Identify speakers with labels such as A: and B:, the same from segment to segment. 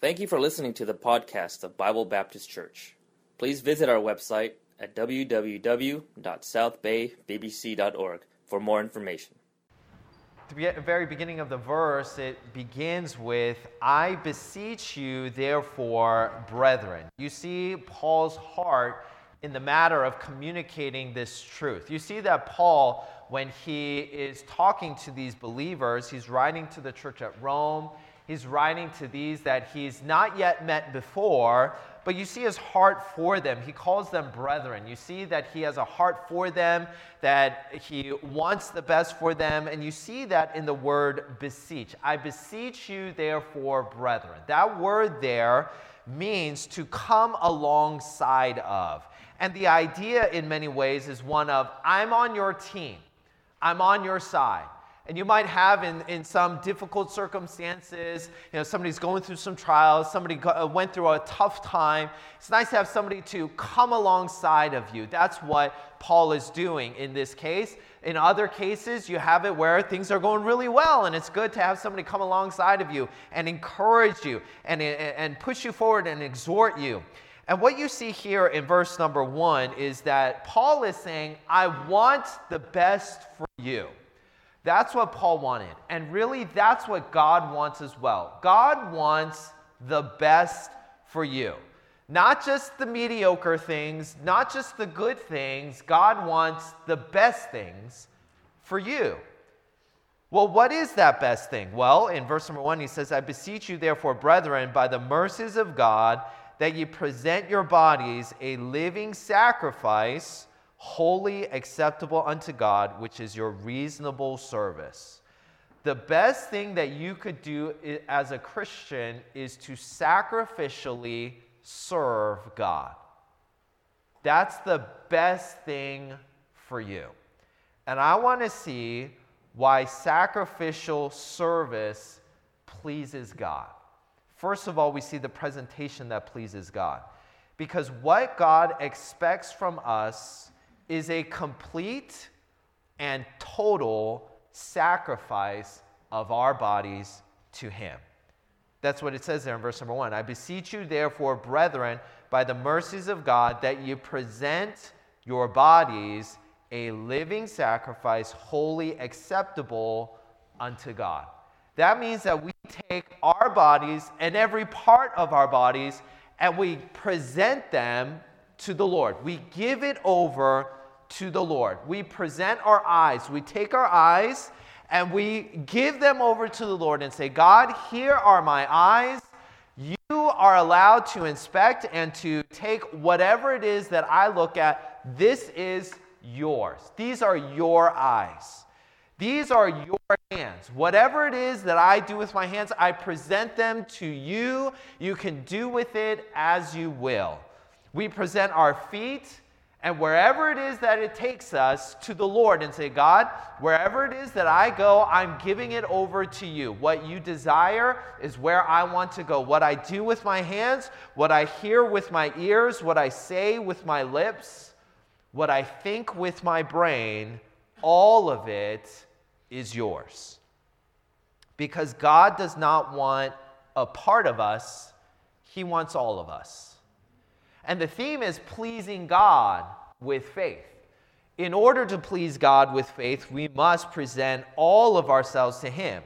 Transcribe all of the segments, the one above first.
A: Thank you for listening to the podcast of Bible Baptist Church. Please visit our website at www.southbaybbc.org for more information.
B: At the very beginning of the verse, it begins with, I beseech you, therefore, brethren. You see Paul's heart in the matter of communicating this truth. You see that Paul, when he is talking to these believers, he's writing to the church at Rome, he's writing to these that he's not yet met before, but you see his heart for them. He calls them brethren. You see that he has a heart for them, that he wants the best for them, and you see that in the word beseech. I beseech you, therefore, brethren. That word there means to come alongside of. And the idea, in many ways, is one of I'm on your team, I'm on your side. And you might have in, in some difficult circumstances, you know, somebody's going through some trials, somebody go, uh, went through a tough time. It's nice to have somebody to come alongside of you. That's what Paul is doing in this case. In other cases, you have it where things are going really well, and it's good to have somebody come alongside of you and encourage you and, and push you forward and exhort you. And what you see here in verse number one is that Paul is saying, I want the best for you. That's what Paul wanted. And really, that's what God wants as well. God wants the best for you. Not just the mediocre things, not just the good things. God wants the best things for you. Well, what is that best thing? Well, in verse number one, he says, I beseech you, therefore, brethren, by the mercies of God, that ye present your bodies a living sacrifice holy, acceptable unto God, which is your reasonable service. The best thing that you could do as a Christian is to sacrificially serve God. That's the best thing for you. And I want to see why sacrificial service pleases God. First of all, we see the presentation that pleases God. Because what God expects from us is a complete and total sacrifice of our bodies to Him. That's what it says there in verse number one. I beseech you, therefore, brethren, by the mercies of God, that you present your bodies a living sacrifice, holy, acceptable unto God. That means that we take our bodies and every part of our bodies and we present them to the Lord. We give it over to the Lord. We present our eyes, we take our eyes and we give them over to the Lord and say, God, here are my eyes. You are allowed to inspect and to take whatever it is that I look at. This is yours. These are your eyes. These are your hands. Whatever it is that I do with my hands, I present them to you. You can do with it as you will. We present our feet and wherever it is that it takes us to the Lord and say, God, wherever it is that I go, I'm giving it over to you. What you desire is where I want to go. What I do with my hands, what I hear with my ears, what I say with my lips, what I think with my brain, all of it is yours. Because God does not want a part of us, He wants all of us. And the theme is pleasing God with faith. In order to please God with faith, we must present all of ourselves to Him.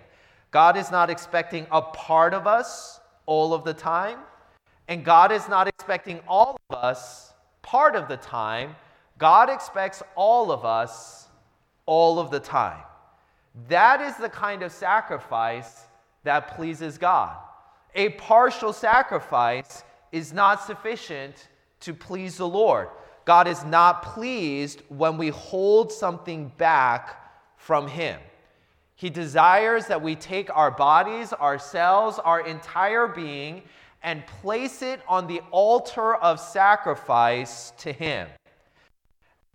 B: God is not expecting a part of us all of the time, and God is not expecting all of us part of the time. God expects all of us all of the time. That is the kind of sacrifice that pleases God. A partial sacrifice is not sufficient to please the Lord. God is not pleased when we hold something back from Him. He desires that we take our bodies, ourselves, our entire being, and place it on the altar of sacrifice to Him.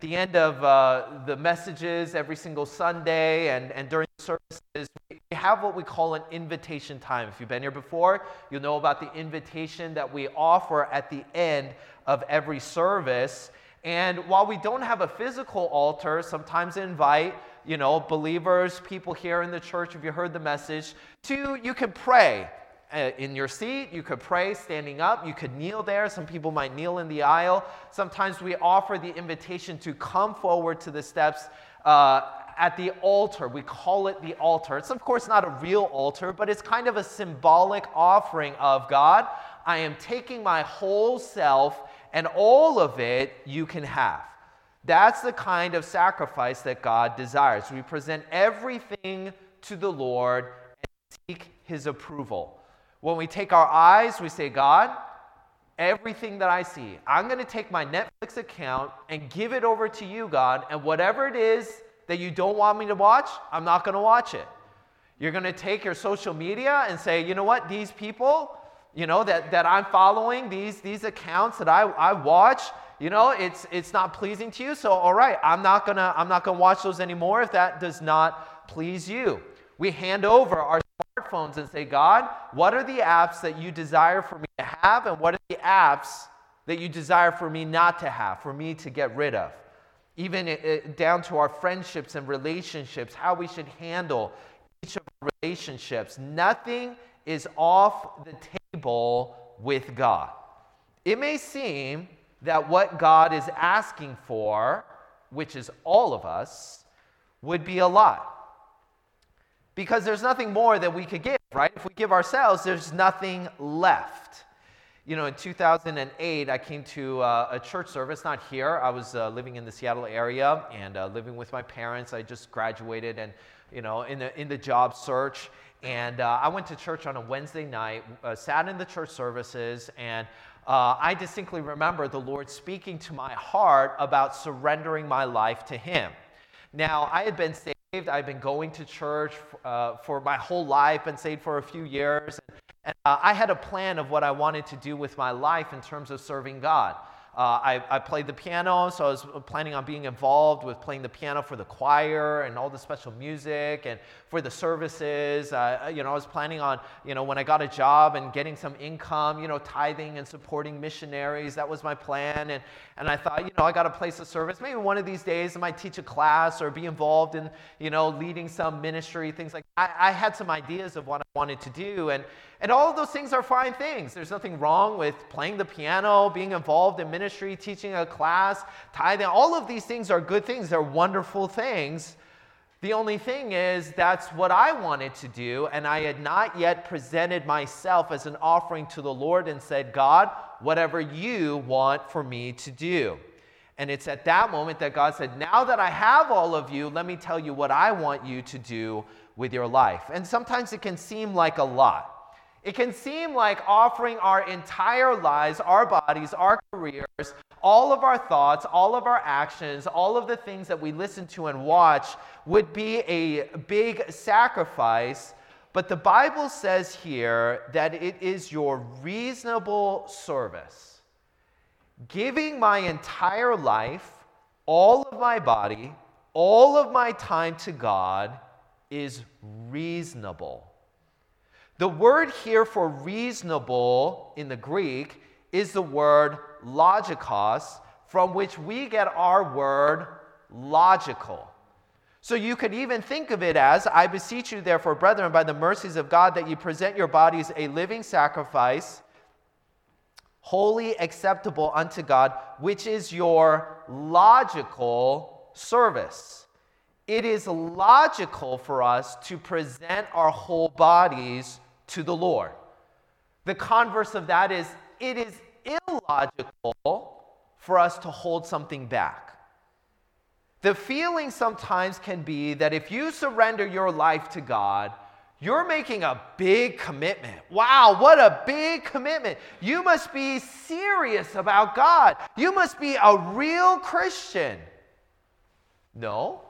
B: At the end of uh, the messages every single Sunday and, and during services, we have what we call an invitation time. If you've been here before, you'll know about the invitation that we offer at the end of every service. And while we don't have a physical altar, sometimes invite, you know, believers, people here in the church, if you heard the message, to you can pray uh, in your seat. You could pray standing up. You could kneel there. Some people might kneel in the aisle. Sometimes we offer the invitation to come forward to the steps uh, at the altar. We call it the altar. It's, of course, not a real altar, but it's kind of a symbolic offering of God. I am taking my whole self, and all of it you can have. That's the kind of sacrifice that God desires. We present everything to the Lord and seek his approval. When we take our eyes, we say, God, everything that I see, I'm going to take my Netflix account and give it over to you, God, and whatever it is that you don't want me to watch, I'm not going to watch it. You're going to take your social media and say, you know what, these people, you know, that, that I'm following, these, these accounts that I, I watch, you know, it's, it's not pleasing to you. So, all right, I'm not going to I'm not going to watch those anymore if that does not please you. We hand over our smartphones and say, God, what are the apps that you desire for me to have, and what are the apps that you desire for me not to have, for me to get rid of? even it, down to our friendships and relationships, how we should handle each of our relationships. Nothing is off the table with God. It may seem that what God is asking for, which is all of us, would be a lot. Because there's nothing more that we could give, right? If we give ourselves, there's nothing left you know, in 2008, I came to uh, a church service, not here. I was uh, living in the Seattle area and uh, living with my parents. I just graduated and, you know, in the, in the job search. And uh, I went to church on a Wednesday night, uh, sat in the church services, and uh, I distinctly remember the Lord speaking to my heart about surrendering my life to Him. Now, I had been saved. I'd been going to church for my whole life, been saved for a few years. And, and uh, I had a plan of what I wanted to do with my life in terms of serving God. Uh, I, I, played the piano, so I was planning on being involved with playing the piano for the choir and all the special music and for the services. Uh, you know, I was planning on, you know, when I got a job and getting some income, you know, tithing and supporting missionaries. That was my plan. And, and I thought, you know, I got a place of service. Maybe one of these days I might teach a class or be involved in, you know, leading some ministry, things like that. I, I had some ideas of what I wanted to do. And, and all of those things are fine things. There's nothing wrong with playing the piano, being involved in ministry, teaching a class, tithing. All of these things are good things, they're wonderful things. The only thing is, that's what I wanted to do, and I had not yet presented myself as an offering to the Lord and said, God, whatever you want for me to do. And it's at that moment that God said, Now that I have all of you, let me tell you what I want you to do with your life. And sometimes it can seem like a lot. It can seem like offering our entire lives, our bodies, our careers, all of our thoughts, all of our actions, all of the things that we listen to and watch would be a big sacrifice. But the Bible says here that it is your reasonable service. Giving my entire life, all of my body, all of my time to God is reasonable. The word here for reasonable in the Greek is the word logikos, from which we get our word logical. So you could even think of it as I beseech you, therefore, brethren, by the mercies of God, that you present your bodies a living sacrifice, holy, acceptable unto God, which is your logical service. It is logical for us to present our whole bodies to the Lord. The converse of that is it is illogical for us to hold something back. The feeling sometimes can be that if you surrender your life to God, you're making a big commitment. Wow, what a big commitment. You must be serious about God. You must be a real Christian. No.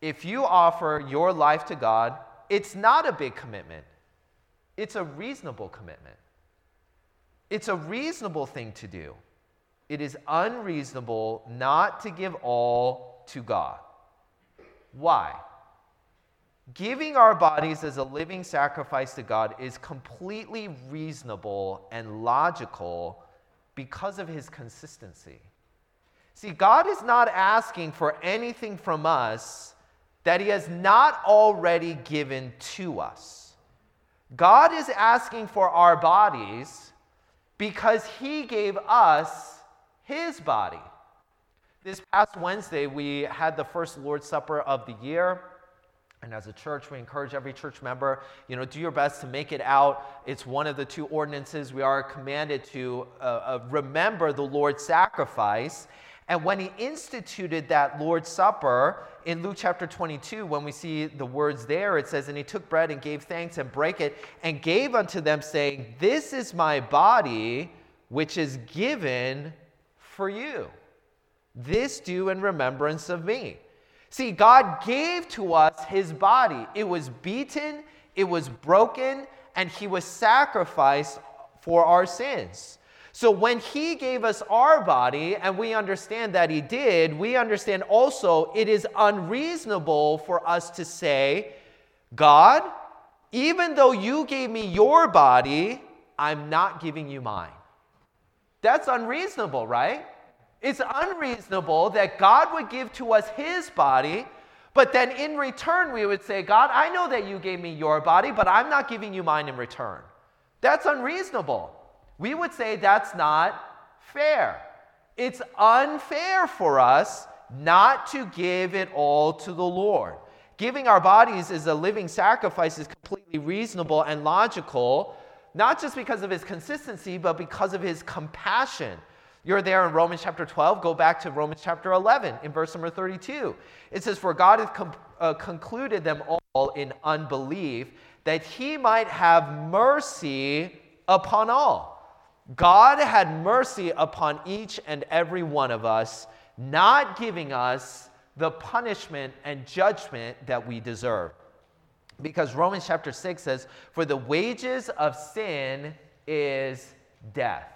B: If you offer your life to God, it's not a big commitment. It's a reasonable commitment. It's a reasonable thing to do. It is unreasonable not to give all to God. Why? Giving our bodies as a living sacrifice to God is completely reasonable and logical because of his consistency. See, God is not asking for anything from us that he has not already given to us. God is asking for our bodies because He gave us His body. This past Wednesday, we had the first Lord's Supper of the year. And as a church, we encourage every church member, you know, do your best to make it out. It's one of the two ordinances we are commanded to uh, uh, remember the Lord's sacrifice. And when he instituted that Lord's Supper in Luke chapter 22, when we see the words there, it says, And he took bread and gave thanks and brake it and gave unto them, saying, This is my body, which is given for you. This do in remembrance of me. See, God gave to us his body. It was beaten, it was broken, and he was sacrificed for our sins. So when he gave us our body, and we understand that he did, we understand also it is unreasonable for us to say, God, even though you gave me your body, I'm not giving you mine. That's unreasonable, right? It's unreasonable that God would give to us his body, but then in return we would say, God, I know that you gave me your body, but I'm not giving you mine in return. That's unreasonable. We would say that's not fair. It's unfair for us not to give it all to the Lord. Giving our bodies as a living sacrifice is completely reasonable and logical, not just because of his consistency, but because of his compassion. You're there in Romans chapter 12. Go back to Romans chapter 11 in verse number 32. It says, For God hath com- uh, concluded them all in unbelief, that he might have mercy upon all. God had mercy upon each and every one of us, not giving us the punishment and judgment that we deserve. Because Romans chapter 6 says, For the wages of sin is death.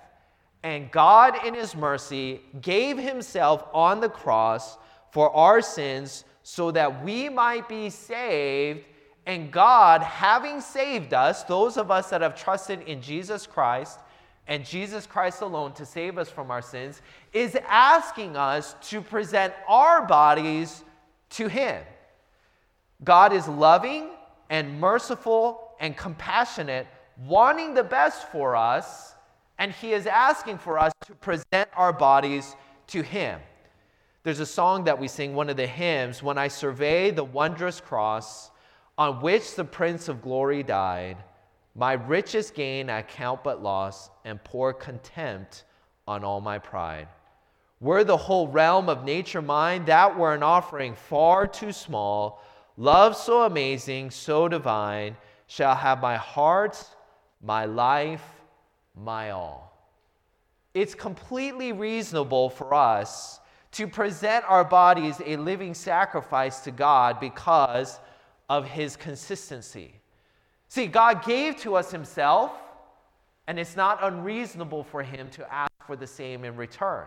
B: And God, in His mercy, gave Himself on the cross for our sins so that we might be saved. And God, having saved us, those of us that have trusted in Jesus Christ and Jesus Christ alone to save us from our sins, is asking us to present our bodies to Him. God is loving and merciful and compassionate, wanting the best for us and he is asking for us to present our bodies to him. There's a song that we sing, one of the hymns, When I Survey the Wondrous Cross on which the Prince of Glory died, my richest gain I count but loss and pour contempt on all my pride. Were the whole realm of nature mine, that were an offering far too small. Love so amazing, so divine, shall have my heart, my life, my all. It's completely reasonable for us to present our bodies a living sacrifice to God because of his consistency. See, God gave to us himself, and it's not unreasonable for him to ask for the same in return.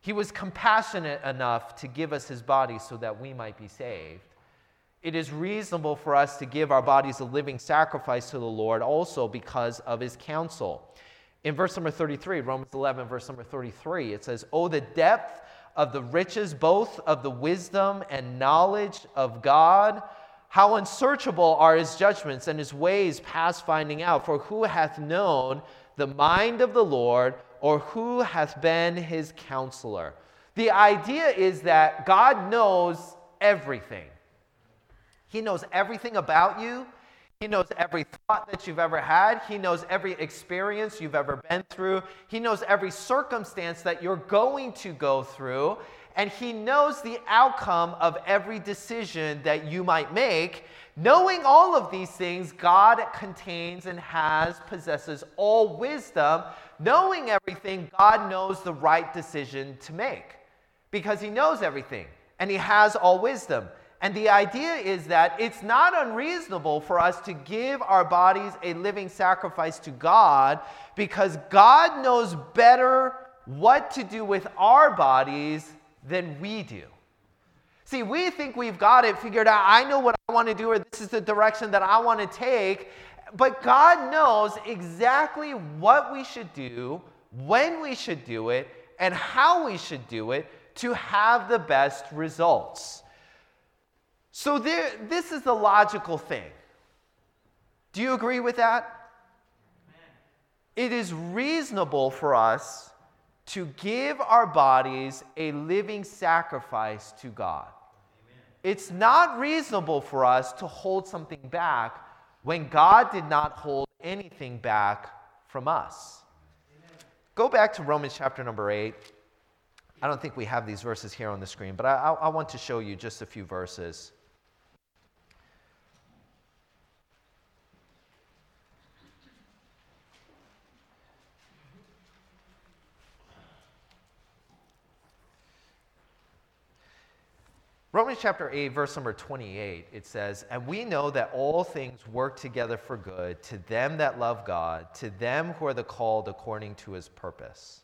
B: He was compassionate enough to give us his body so that we might be saved. It is reasonable for us to give our bodies a living sacrifice to the Lord also because of his counsel. In verse number 33, Romans 11, verse number 33, it says, Oh, the depth of the riches, both of the wisdom and knowledge of God. How unsearchable are his judgments and his ways past finding out. For who hath known the mind of the Lord, or who hath been his counselor? The idea is that God knows everything. He knows everything about you. He knows every thought that you've ever had. He knows every experience you've ever been through. He knows every circumstance that you're going to go through. And He knows the outcome of every decision that you might make. Knowing all of these things, God contains and has, possesses all wisdom. Knowing everything, God knows the right decision to make because He knows everything and He has all wisdom. And the idea is that it's not unreasonable for us to give our bodies a living sacrifice to God because God knows better what to do with our bodies than we do. See, we think we've got it figured out. I know what I want to do, or this is the direction that I want to take. But God knows exactly what we should do, when we should do it, and how we should do it to have the best results. So there, this is the logical thing. Do you agree with that? It is reasonable for us to give our bodies a living sacrifice to God. It's not reasonable for us to hold something back when God did not hold anything back from us. Go back to Romans chapter number 8. I don't think we have these verses here on the screen, but I, I, I want to show you just a few verses. Romans chapter 8, verse number 28, it says, And we know that all things work together for good to them that love God, to them who are the called according to his purpose.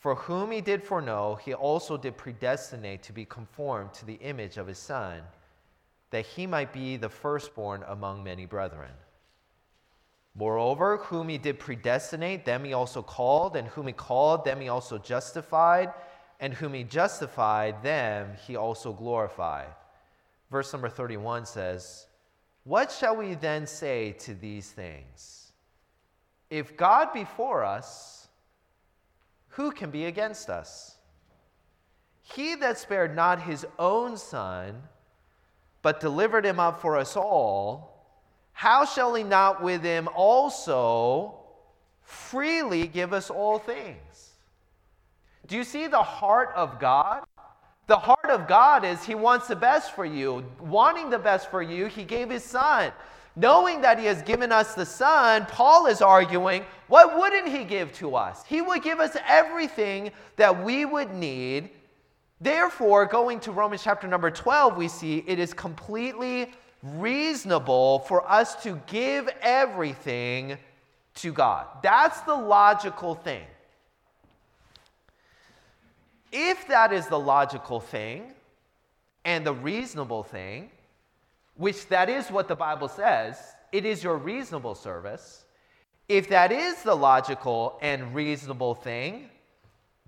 B: For whom he did foreknow, he also did predestinate to be conformed to the image of his Son, that he might be the firstborn among many brethren. Moreover, whom he did predestinate, them he also called, and whom he called, them he also justified and whom he justified, them he also glorified. Verse number 31 says, What shall we then say to these things? If God be for us, who can be against us? He that spared not his own son, but delivered him up for us all, how shall he not with him also freely give us all things? Do you see the heart of God? The heart of God is He wants the best for you. Wanting the best for you, He gave His Son. Knowing that He has given us the Son, Paul is arguing, what wouldn't He give to us? He would give us everything that we would need. Therefore, going to Romans chapter number 12, we see it is completely reasonable for us to give everything to God. That's the logical thing. If that is the logical thing and the reasonable thing, which that is what the Bible says, it is your reasonable service. If that is the logical and reasonable thing,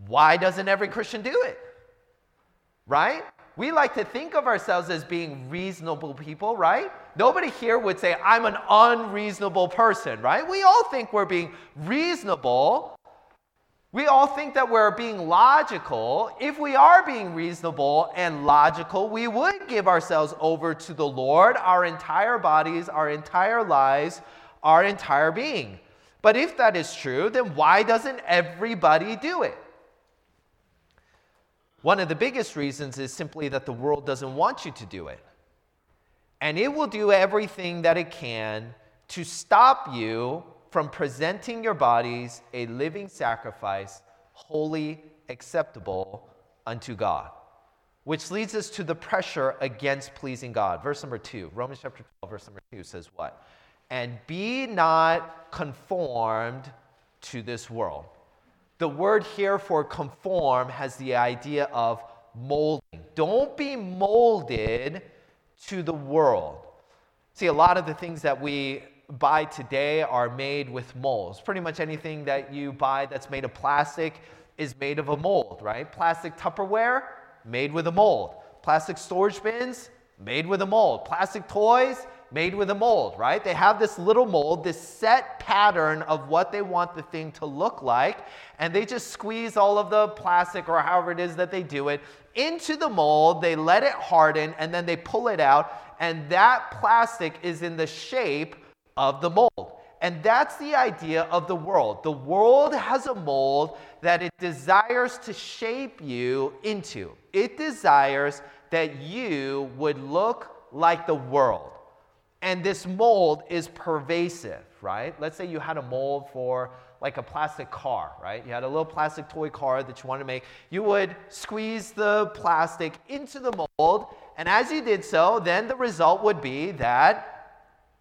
B: why doesn't every Christian do it? Right? We like to think of ourselves as being reasonable people, right? Nobody here would say, I'm an unreasonable person, right? We all think we're being reasonable we all think that we're being logical. If we are being reasonable and logical, we would give ourselves over to the Lord, our entire bodies, our entire lives, our entire being. But if that is true, then why doesn't everybody do it? One of the biggest reasons is simply that the world doesn't want you to do it. And it will do everything that it can to stop you from presenting your bodies a living sacrifice, holy, acceptable unto God. Which leads us to the pressure against pleasing God. Verse number two, Romans chapter 12, verse number two says what? And be not conformed to this world. The word here for conform has the idea of molding. Don't be molded to the world. See, a lot of the things that we buy today are made with molds. Pretty much anything that you buy that's made of plastic is made of a mold, right? Plastic Tupperware, made with a mold. Plastic storage bins, made with a mold. Plastic toys, made with a mold, right? They have this little mold, this set pattern of what they want the thing to look like, and they just squeeze all of the plastic or however it is that they do it into the mold. They let it harden, and then they pull it out, and that plastic is in the shape of the mold. And that's the idea of the world. The world has a mold that it desires to shape you into. It desires that you would look like the world. And this mold is pervasive, right? Let's say you had a mold for like a plastic car, right? You had a little plastic toy car that you wanted to make. You would squeeze the plastic into the mold, and as you did so, then the result would be that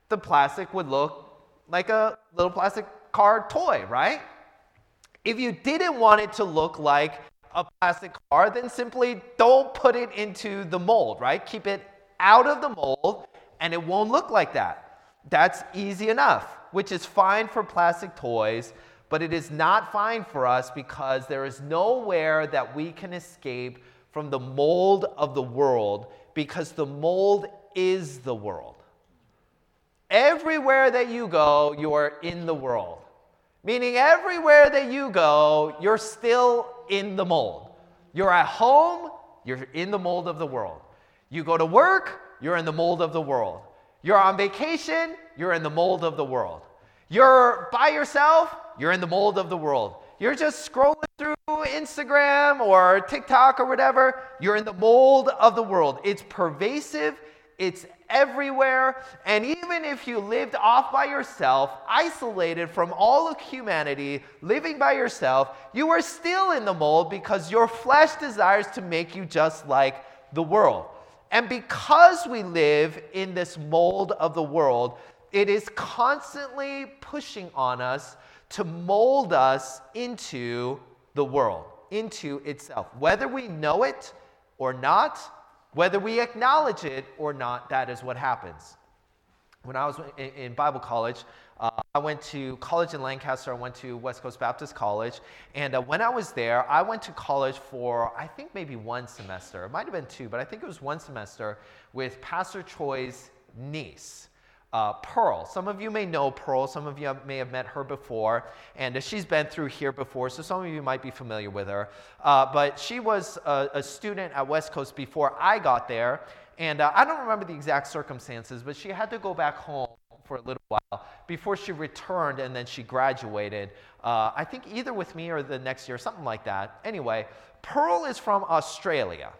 B: the plastic would look like a little plastic car toy, right? If you didn't want it to look like a plastic car, then simply don't put it into the mold, right? Keep it out of the mold and it won't look like that. That's easy enough, which is fine for plastic toys, but it is not fine for us because there is nowhere that we can escape from the mold of the world because the mold is the world. Everywhere that you go, you are in the world. Meaning, everywhere that you go, you're still in the mold. You're at home, you're in the mold of the world. You go to work, you're in the mold of the world. You're on vacation, you're in the mold of the world. You're by yourself, you're in the mold of the world. You're just scrolling through Instagram or TikTok or whatever, you're in the mold of the world. It's pervasive, it's everywhere. And even if you lived off by yourself, isolated from all of humanity, living by yourself, you are still in the mold because your flesh desires to make you just like the world. And because we live in this mold of the world, it is constantly pushing on us to mold us into the world, into itself. Whether we know it or not, whether we acknowledge it or not, that is what happens. When I was in Bible college, uh, I went to college in Lancaster. I went to West Coast Baptist College. And uh, when I was there, I went to college for, I think, maybe one semester. It might have been two, but I think it was one semester with Pastor Choi's niece uh, Pearl. Some of you may know Pearl, some of you may have met her before, and she's been through here before, so some of you might be familiar with her. Uh, but she was a, a, student at West Coast before I got there, and uh, I don't remember the exact circumstances, but she had to go back home for a little while before she returned and then she graduated. Uh, I think either with me or the next year, something like that. Anyway, Pearl is from Australia.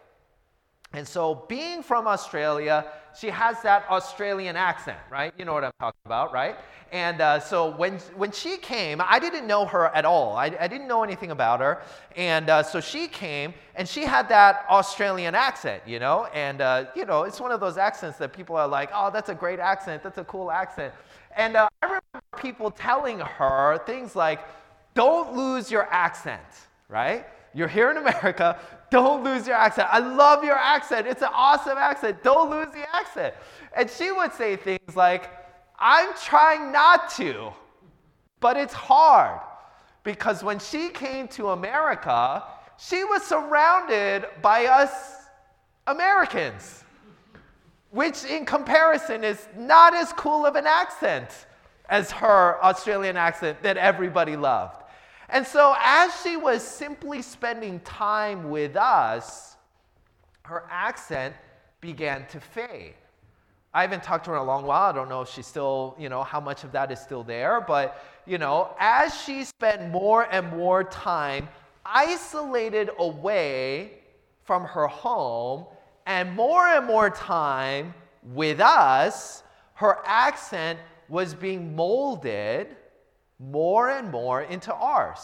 B: And so, being from Australia, she has that Australian accent, right? You know what I'm talking about, right? And uh, so, when, when she came, I didn't know her at all. I, I didn't know anything about her. And uh, so, she came and she had that Australian accent, you know? And, uh, you know, it's one of those accents that people are like, oh, that's a great accent. That's a cool accent. And uh, I remember people telling her things like, don't lose your accent, right? You're here in America. Don't lose your accent. I love your accent. It's an awesome accent. Don't lose the accent. And she would say things like, I'm trying not to, but it's hard. Because when she came to America, she was surrounded by us Americans, which in comparison is not as cool of an accent as her Australian accent that everybody loved. And so, as she was simply spending time with us, her accent began to fade. I haven't talked to her in a long while. I don't know if she's still, you know, how much of that is still there. But, you know, as she spent more and more time isolated away from her home and more and more time with us, her accent was being molded more and more into ours.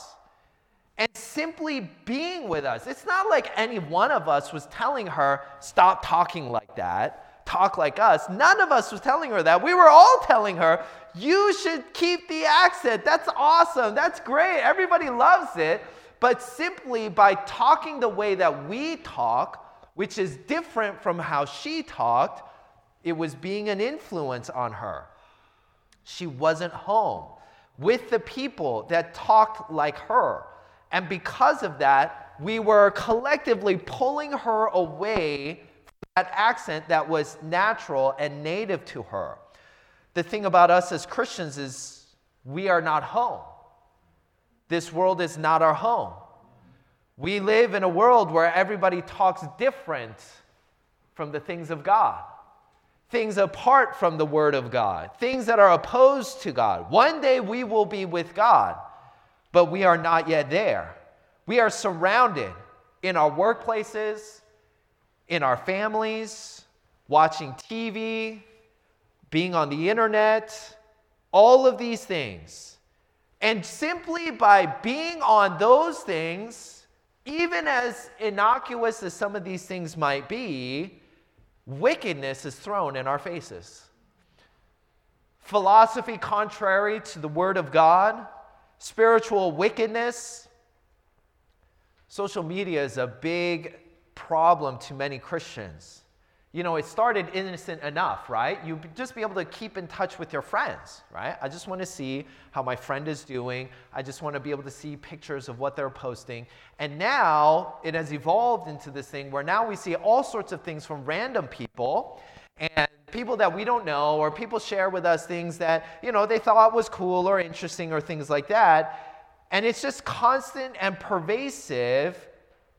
B: And simply being with us. It's not like any one of us was telling her, stop talking like that, talk like us. None of us was telling her that. We were all telling her, you should keep the accent. That's awesome. That's great. Everybody loves it. But simply by talking the way that we talk, which is different from how she talked, it was being an influence on her. She wasn't home with the people that talked like her. And because of that, we were collectively pulling her away from that accent that was natural and native to her. The thing about us as Christians is we are not home. This world is not our home. We live in a world where everybody talks different from the things of God things apart from the Word of God, things that are opposed to God. One day we will be with God, but we are not yet there. We are surrounded in our workplaces, in our families, watching TV, being on the internet, all of these things. And simply by being on those things, even as innocuous as some of these things might be, wickedness is thrown in our faces. Philosophy contrary to the Word of God, spiritual wickedness. Social media is a big problem to many Christians you know, it started innocent enough, right? You just be able to keep in touch with your friends, right? I just want to see how my friend is doing. I just want to be able to see pictures of what they're posting. And now it has evolved into this thing where now we see all sorts of things from random people. And people that we don't know, or people share with us things that, you know, they thought was cool or interesting or things like that. And it's just constant and pervasive.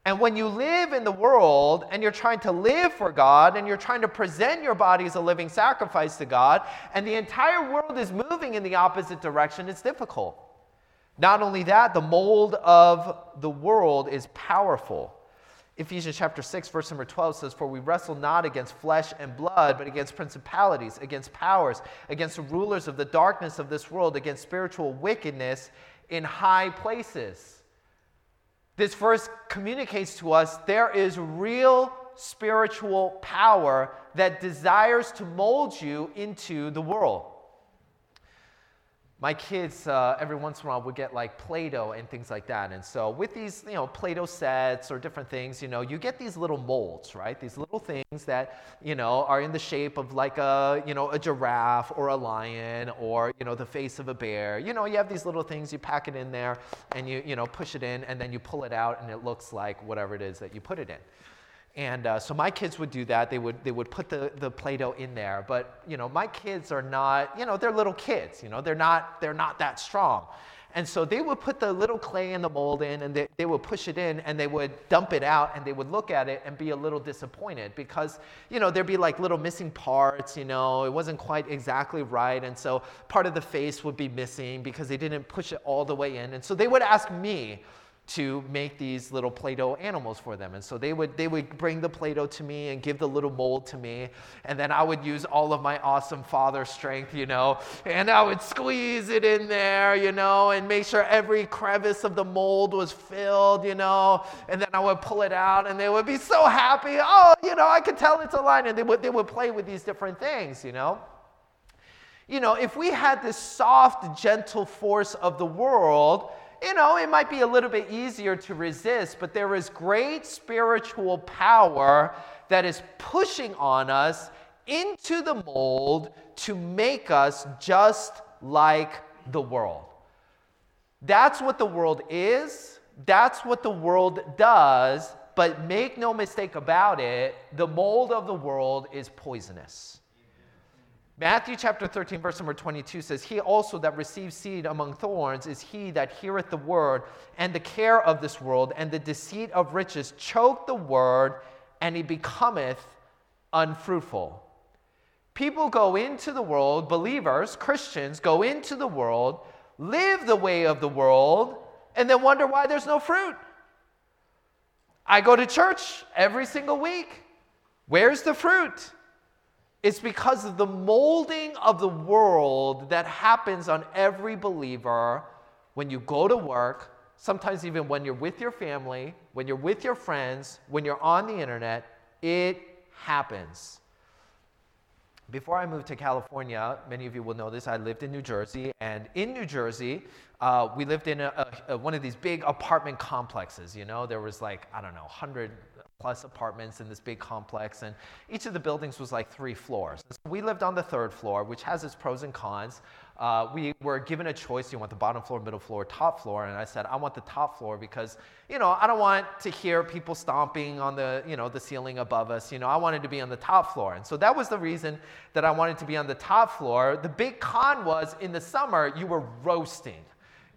B: And when you live in the world and you're trying to live for God and you're trying to present your body as a living sacrifice to God, and the entire world is moving in the opposite direction, it's difficult. Not only that, the mold of the world is powerful. Ephesians chapter 6, verse number 12 says, For we wrestle not against flesh and blood, but against principalities, against powers, against the rulers of the darkness of this world, against spiritual wickedness in high places. This verse communicates to us there is real spiritual power that desires to mold you into the world my kids uh, every once in a while would get like play-doh and things like that. And so with these you know play-doh sets or different things you know you get these little molds right? These little things that you know are in the shape of like a you know a giraffe or a lion or you know the face of a bear. You know you have these little things you pack it in there and you you know push it in and then you pull it out and it looks like whatever it is that you put it in and uh, so my kids would do that. They would, they would put the, the Play-Doh in there. But, you know, my kids are not, you know, they're little kids. You know, they're not, they're not that strong. And so they would put the little clay in the mold in and they, they would push it in and they would dump it out and they would look at it and be a little disappointed because, you know, there'd be like little missing parts, you know, it wasn't quite exactly right. And so part of the face would be missing because they didn't push it all the way in. And so they would ask me, to make these little Play-Doh animals for them. And so they would, they would bring the Play-Doh to me and give the little mold to me. And then I would use all of my awesome father strength, you know, and I would squeeze it in there, you know, and make sure every crevice of the mold was filled, you know. And then I would pull it out and they would be so happy. Oh, you know, I could tell it's a line. And they would, they would play with these different things, you know. You know, if we had this soft, gentle force of the world, you know, it might be a little bit easier to resist, but there is great spiritual power that is pushing on us into the mold to make us just like the world. That's what the world is, that's what the world does, but make no mistake about it, the mold of the world is poisonous. Matthew chapter 13, verse number 22 says, He also that receives seed among thorns is he that heareth the word, and the care of this world and the deceit of riches choke the word, and he becometh unfruitful. People go into the world, believers, Christians, go into the world, live the way of the world, and then wonder why there's no fruit. I go to church every single week. Where's the fruit? It's because of the molding of the world that happens on every believer when you go to work, sometimes even when you're with your family, when you're with your friends, when you're on the internet. It happens. Before I moved to California, many of you will know this, I lived in New Jersey. And in New Jersey, uh, we lived in a, a, a, one of these big apartment complexes. You know, there was like, I don't know, 100, plus apartments in this big complex, and each of the buildings was like three floors. So we lived on the third floor, which has its pros and cons. Uh, we were given a choice: you want the bottom floor, middle floor, top floor, and I said I want the top floor because you know I don't want to hear people stomping on the you know the ceiling above us. You know I wanted to be on the top floor, and so that was the reason that I wanted to be on the top floor. The big con was in the summer you were roasting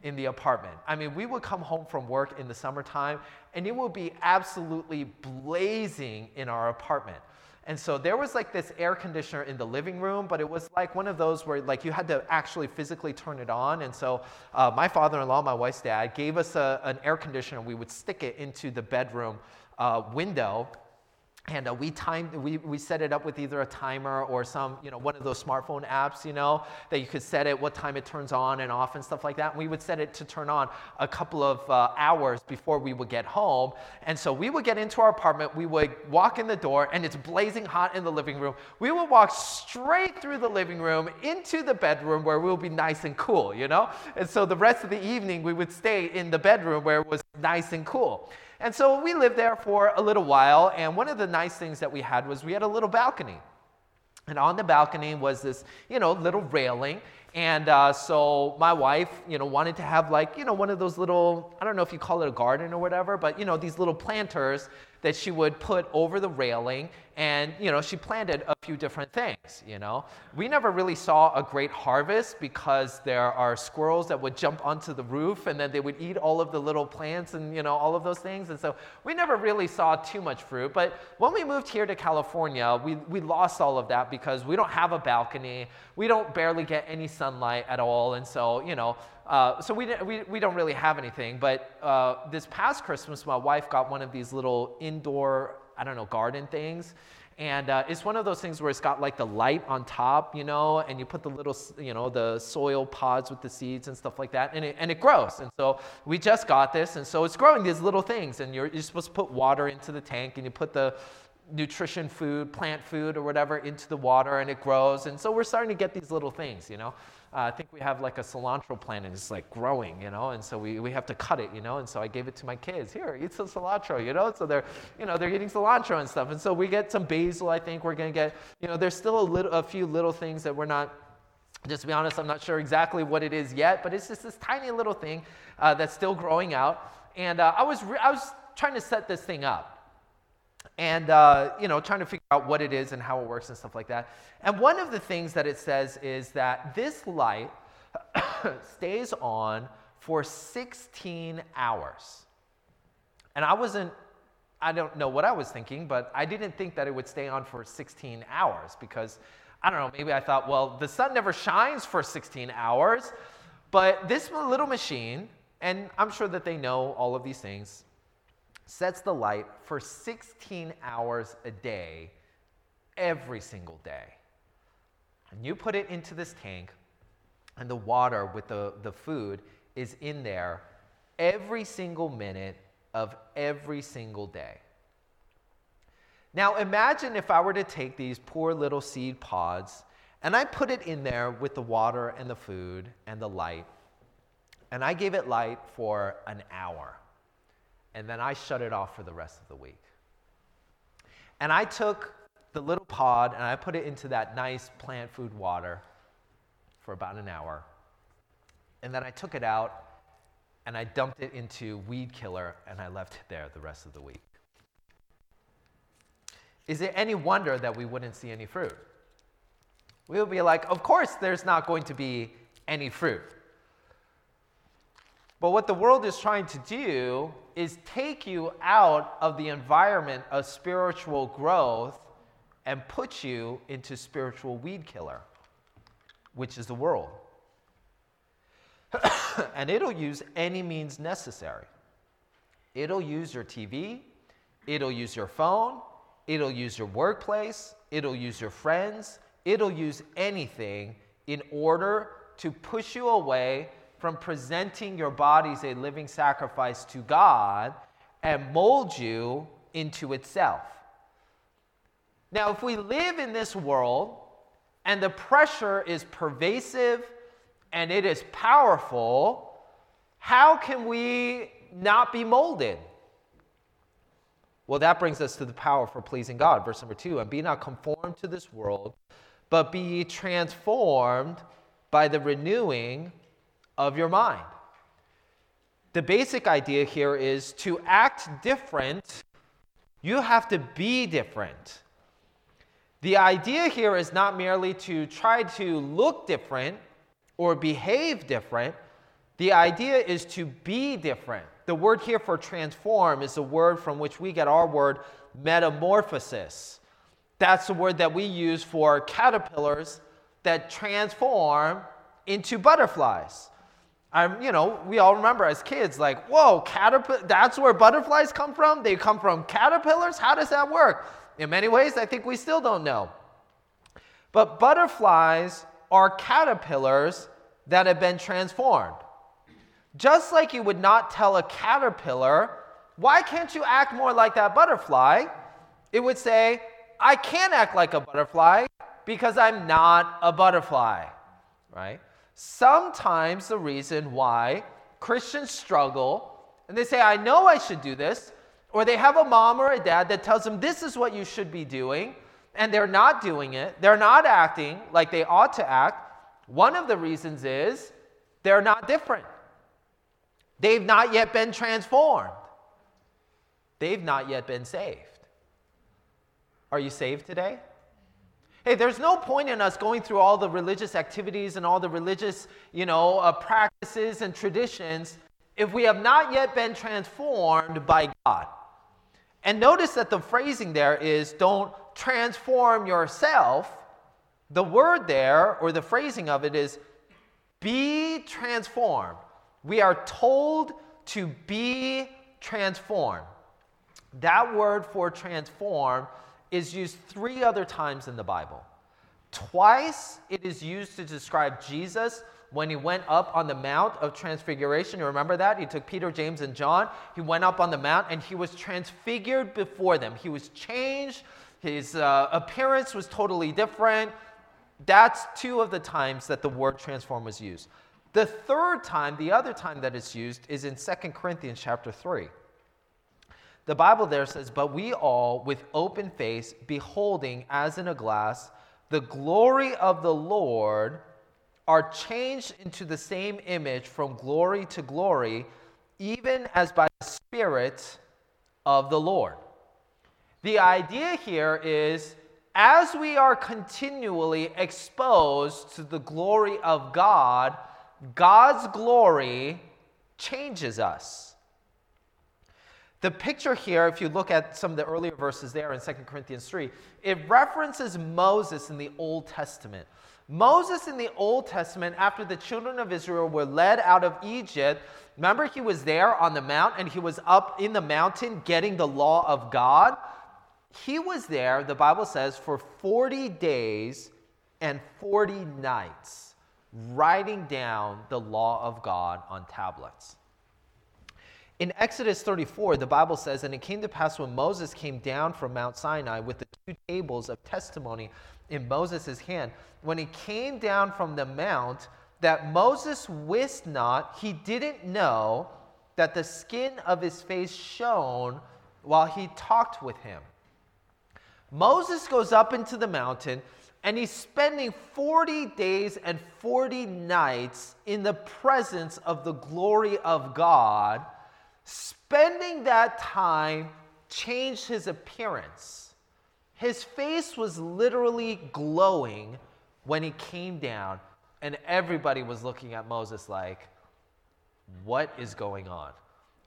B: in the apartment. I mean, we would come home from work in the summertime and it would be absolutely blazing in our apartment. And so there was like this air conditioner in the living room, but it was like one of those where like you had to actually physically turn it on. And so uh, my father-in-law, my wife's dad, gave us a, an air conditioner. We would stick it into the bedroom uh, window and uh, we timed we, we set it up with either a timer or some you know one of those smartphone apps you know that you could set it what time it turns on and off and stuff like that. And we would set it to turn on a couple of uh, hours before we would get home. And so we would get into our apartment we would walk in the door and it's blazing hot in the living room. We would walk straight through the living room into the bedroom where we'll be nice and cool you know? And so the rest of the evening we would stay in the bedroom where it was nice and cool and so we lived there for a little while, and one of the nice things that we had was we had a little balcony. And on the balcony was this, you know, little railing. And uh, so my wife, you know, wanted to have like, you know, one of those little, I don't know if you call it a garden or whatever, but, you know, these little planters that she would put over the railing and you know she planted a few different things you know? We never really saw a great harvest because there are squirrels that would jump onto the roof and then they would eat all of the little plants and you know all of those things. And so we never really saw too much fruit. But when we moved here to california we, we lost all of that because we don't have a balcony. We don't barely get any sunlight at all. And so you know uh, so we, we, we don't really have anything but uh, this past christmas my wife got one of these little indoor I don't know, garden things. And uh, it's one of those things where it's got like the light on top, you know, and you put the little, you know, the soil pods with the seeds and stuff like that, and it, and it grows. And so we just got this, and so it's growing these little things, and you're, you're supposed to put water into the tank, and you put the nutrition food, plant food, or whatever into the water, and it grows. And so we're starting to get these little things, you know. Uh, I think we have like a cilantro plant and it's like growing, you know, and so we, we have to cut it, you know, and so I gave it to my kids. Here, eat some cilantro, you know, so they're, you know, they're eating cilantro and stuff. And so we get some basil, I think we're going to get, you know, there's still a, little, a few little things that we're not, just to be honest, I'm not sure exactly what it is yet, but it's just this tiny little thing uh, that's still growing out. And uh, I, was re- I was trying to set this thing up and uh, you know trying to figure out what it is and how it works and stuff like that. And one of the things that it says is that this light stays on for 16 hours. And i wasn't i don't know what i was thinking but i didn't think that it would stay on for 16 hours because i don't know maybe i thought well the sun never shines for 16 hours but this little machine and i'm sure that they know all of these things sets the light for 16 hours a day, every single day. And you put it into this tank, and the water with the, the food is in there every single minute of every single day. Now, imagine if I were to take these poor little seed pods and I put it in there with the water and the food and the light, and I gave it light for an hour and then I shut it off for the rest of the week. And I took the little pod and I put it into that nice plant food water for about an hour. And then I took it out and I dumped it into weed killer and I left it there the rest of the week. Is it any wonder that we wouldn't see any fruit? We would be like, of course, there's not going to be any fruit. But what the world is trying to do is take you out of the environment of spiritual growth and put you into spiritual weed killer, which is the world. and it'll use any means necessary. It'll use your TV, it'll use your phone, it'll use your workplace, it'll use your friends, it'll use anything in order to push you away from presenting your bodies a living sacrifice to God and mold you into itself. Now, if we live in this world and the pressure is pervasive and it is powerful, how can we not be molded? Well, that brings us to the power for pleasing God. Verse number two and be not conformed to this world, but be transformed by the renewing of your mind. The basic idea here is to act different, you have to be different. The idea here is not merely to try to look different or behave different. The idea is to be different. The word here for transform is the word from which we get our word metamorphosis. That's the word that we use for caterpillars that transform into butterflies. I'm, you know, we all remember as kids, like, whoa, caterpillar, that's where butterflies come from? They come from caterpillars? How does that work? In many ways, I think we still don't know. But butterflies are caterpillars that have been transformed. Just like you would not tell a caterpillar, why can't you act more like that butterfly? It would say, I can't act like a butterfly because I'm not a butterfly, right? Sometimes the reason why Christians struggle and they say, I know I should do this, or they have a mom or a dad that tells them this is what you should be doing, and they're not doing it, they're not acting like they ought to act. One of the reasons is they're not different, they've not yet been transformed. they've not yet been saved. Are you saved today? Hey, there's no point in us going through all the religious activities and all the religious, you know, uh, practices and traditions if we have not yet been transformed by God. And notice that the phrasing there is don't transform yourself. The word there, or the phrasing of it, is be transformed. We are told to be transformed. That word for transform is used three other times in the Bible. Twice it is used to describe Jesus when he went up on the Mount of Transfiguration. You remember that? He took Peter, James, and John. He went up on the Mount and he was transfigured before them. He was changed. His uh, appearance was totally different. That's two of the times that the word transform was used. The third time, the other time that it's used, is in 2 Corinthians chapter 3. The Bible there says, But we all, with open face, beholding as in a glass the glory of the Lord, are changed into the same image from glory to glory, even as by the Spirit of the Lord. The idea here is as we are continually exposed to the glory of God, God's glory changes us. The picture here, if you look at some of the earlier verses there in 2 Corinthians 3, it references Moses in the Old Testament. Moses in the Old Testament, after the children of Israel were led out of Egypt, remember he was there on the mount and he was up in the mountain getting the law of God? He was there, the Bible says, for 40 days and 40 nights, writing down the law of God on tablets. In Exodus 34, the Bible says, And it came to pass when Moses came down from Mount Sinai with the two tables of testimony in Moses' hand, when he came down from the mount, that Moses wist not, he didn't know that the skin of his face shone while he talked with him. Moses goes up into the mountain and he's spending 40 days and 40 nights in the presence of the glory of God Spending that time changed his appearance. His face was literally glowing when he came down, and everybody was looking at Moses like, What is going on?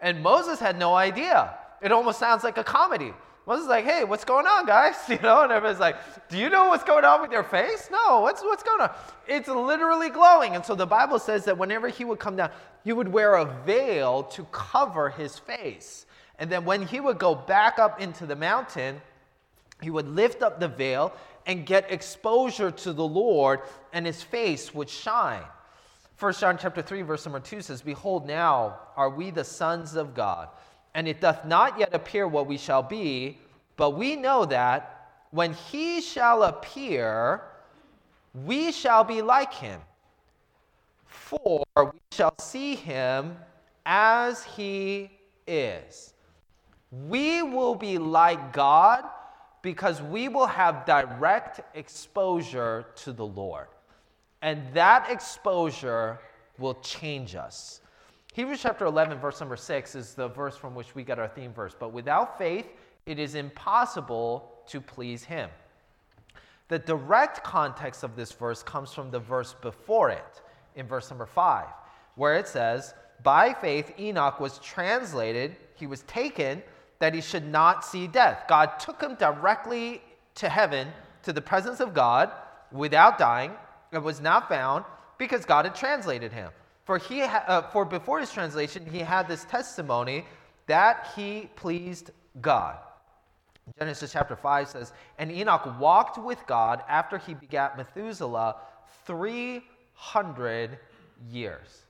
B: And Moses had no idea. It almost sounds like a comedy. Moses is like, hey, what's going on, guys? You know, and everybody's like, do you know what's going on with your face? No, what's, what's going on? It's literally glowing. And so the Bible says that whenever he would come down, he would wear a veil to cover his face. And then when he would go back up into the mountain, he would lift up the veil and get exposure to the Lord, and his face would shine. 1 John chapter 3, verse number 2 says, Behold, now are we the sons of God and it doth not yet appear what we shall be, but we know that when he shall appear, we shall be like him. For we shall see him as he is. We will be like God because we will have direct exposure to the Lord. And that exposure will change us. Hebrews chapter 11, verse number 6 is the verse from which we get our theme verse. But without faith, it is impossible to please him. The direct context of this verse comes from the verse before it, in verse number 5, where it says, By faith, Enoch was translated, he was taken, that he should not see death. God took him directly to heaven, to the presence of God, without dying, and was not found because God had translated him. For, he ha- uh, for before his translation, he had this testimony that he pleased God. Genesis chapter 5 says, And Enoch walked with God after he begat Methuselah 300 years.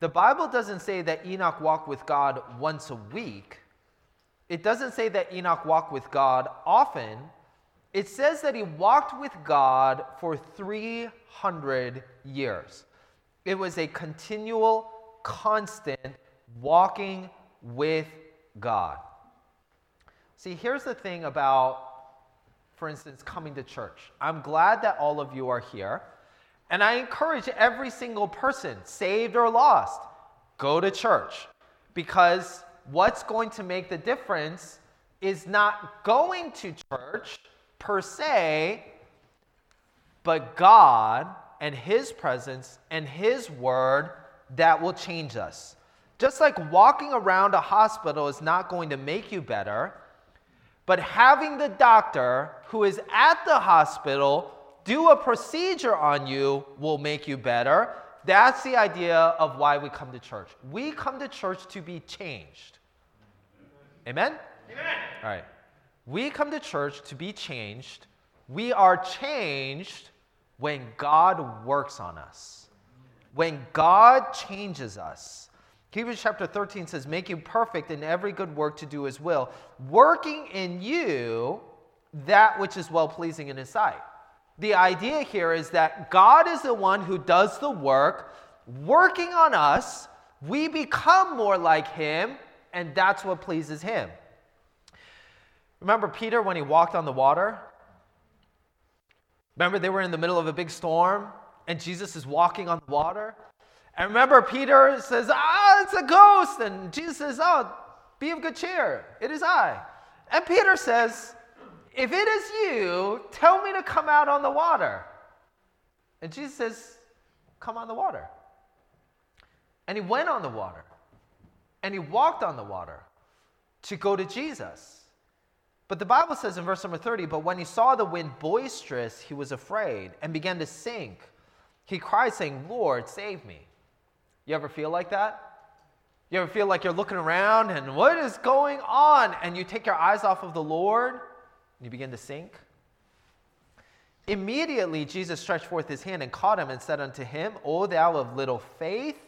B: The Bible doesn't say that Enoch walked with God once a week. It doesn't say that Enoch walked with God often. It says that he walked with God for 300 years. It was a continual, constant walking with God. See, here's the thing about, for instance, coming to church. I'm glad that all of you are here. And I encourage every single person, saved or lost, go to church because what's going to make the difference is not going to church per se, but God and His presence and His word that will change us. Just like walking around a hospital is not going to make you better, but having the doctor who is at the hospital do a procedure on you will make you better. That's the idea of why we come to church. We come to church to be changed. Amen? Amen. All right. We come to church to be changed. We are changed when God works on us. When God changes us. Hebrews chapter 13 says, Make you perfect in every good work to do his will, working in you that which is well pleasing in his sight. The idea here is that God is the one who does the work, working on us. We become more like him, and that's what pleases him. Remember Peter when he walked on the water? Remember they were in the middle of a big storm, and Jesus is walking on the water? And remember, Peter says, Ah, it's a ghost. And Jesus says, Oh, be of good cheer. It is I. And Peter says, If it is you, tell me to come out on the water. And Jesus says, Come on the water. And he went on the water. And he walked on the water to go to Jesus. But the Bible says in verse number 30, But when he saw the wind boisterous, he was afraid and began to sink. He cried, saying, Lord, save me. You ever feel like that? You ever feel like you're looking around and what is going on? And you take your eyes off of the Lord and you begin to sink? Immediately, Jesus stretched forth his hand and caught him and said unto him, O thou of little faith,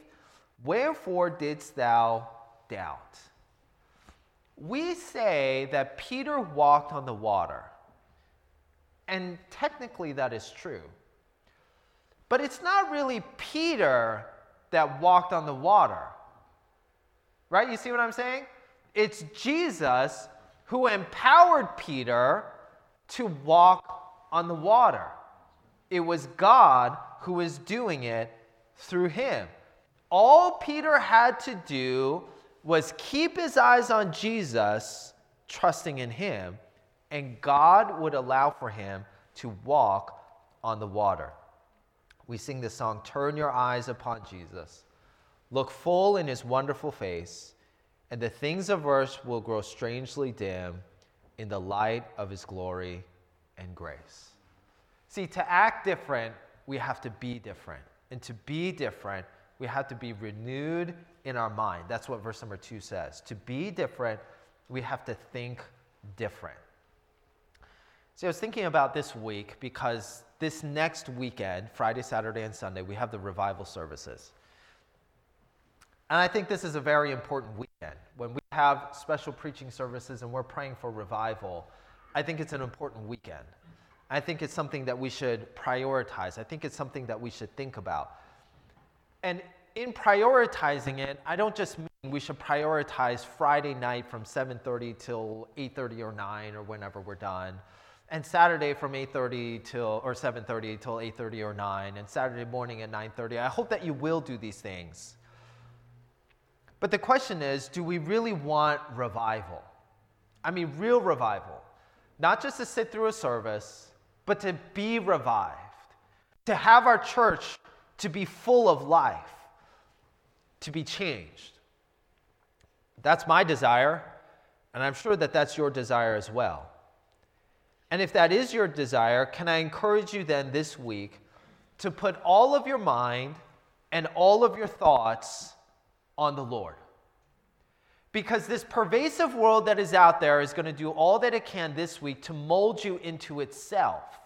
B: wherefore didst thou doubt? We say that Peter walked on the water. And technically, that is true. But it's not really Peter that walked on the water. Right? You see what I'm saying? It's Jesus who empowered Peter to walk on the water. It was God who was doing it through him. All Peter had to do was keep his eyes on Jesus, trusting in him, and God would allow for him to walk on the water we sing the song Turn your eyes upon Jesus. Look full in his wonderful face, and the things of earth will grow strangely dim in the light of his glory and grace. See, to act different, we have to be different. And to be different, we have to be renewed in our mind. That's what verse number two says. To be different, we have to think different. See, I was thinking about this week because this next weekend, Friday, Saturday, and Sunday, we have the revival services. And I think this is a very important weekend. When we have special preaching services and we're praying for revival, I think it's an important weekend. I think it's something that we should prioritize. I think it's something that we should think about. And in prioritizing it, I don't just mean we should prioritize Friday night from 7:30 till 8:30 or 9 or whenever we're done and Saturday from 8:30 till or 7:30 till 8:30 or 9 and Saturday morning at 9:30. I hope that you will do these things. But the question is, do we really want revival? I mean real revival. Not just to sit through a service, but to be revived. To have our church to be full of life, to be changed. That's my desire, and I'm sure that that's your desire as well. And if that is your desire, can I encourage you then this week to put all of your mind and all of your thoughts on the Lord? Because this pervasive world that is out there is going to do all that it can this week to mold you into itself.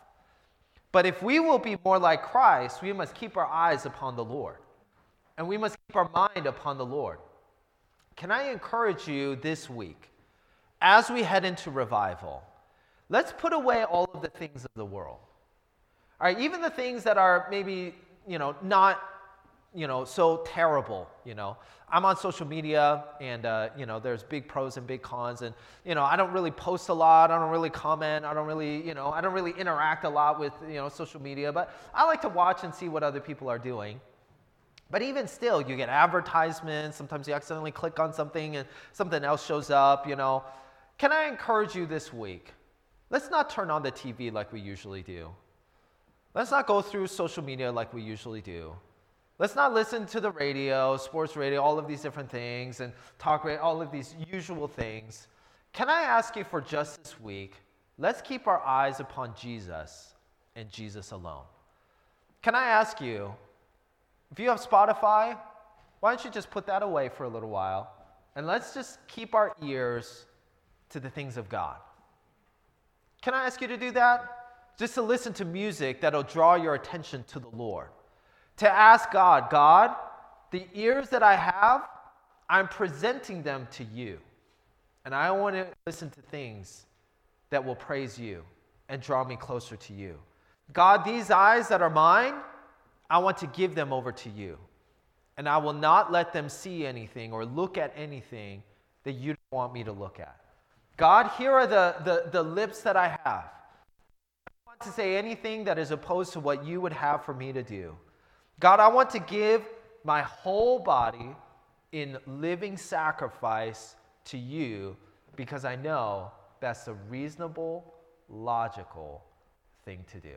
B: But if we will be more like Christ, we must keep our eyes upon the Lord. And we must keep our mind upon the Lord. Can I encourage you this week, as we head into revival, Let's put away all of the things of the world. All right, even the things that are maybe, you know, not, you know, so terrible, you know. I'm on social media and, uh, you know, there's big pros and big cons. And, you know, I don't really post a lot. I don't really comment. I don't really, you know, I don't really interact a lot with, you know, social media. But I like to watch and see what other people are doing. But even still, you get advertisements. Sometimes you accidentally click on something and something else shows up, you know. Can I encourage you this week? Let's not turn on the TV like we usually do. Let's not go through social media like we usually do. Let's not listen to the radio, sports radio, all of these different things, and talk radio, all of these usual things. Can I ask you for just this week, let's keep our eyes upon Jesus and Jesus alone. Can I ask you, if you have Spotify, why don't you just put that away for a little while and let's just keep our ears to the things of God? Can I ask you to do that? Just to listen to music that'll draw your attention to the Lord. To ask God, God, the ears that I have, I'm presenting them to you. And I want to listen to things that will praise you and draw me closer to you. God, these eyes that are mine, I want to give them over to you. And I will not let them see anything or look at anything that you don't want me to look at. God, here are the, the, the lips that I have. I want to say anything that is opposed to what you would have for me to do. God, I want to give my whole body in living sacrifice to you because I know that's a reasonable, logical thing to do.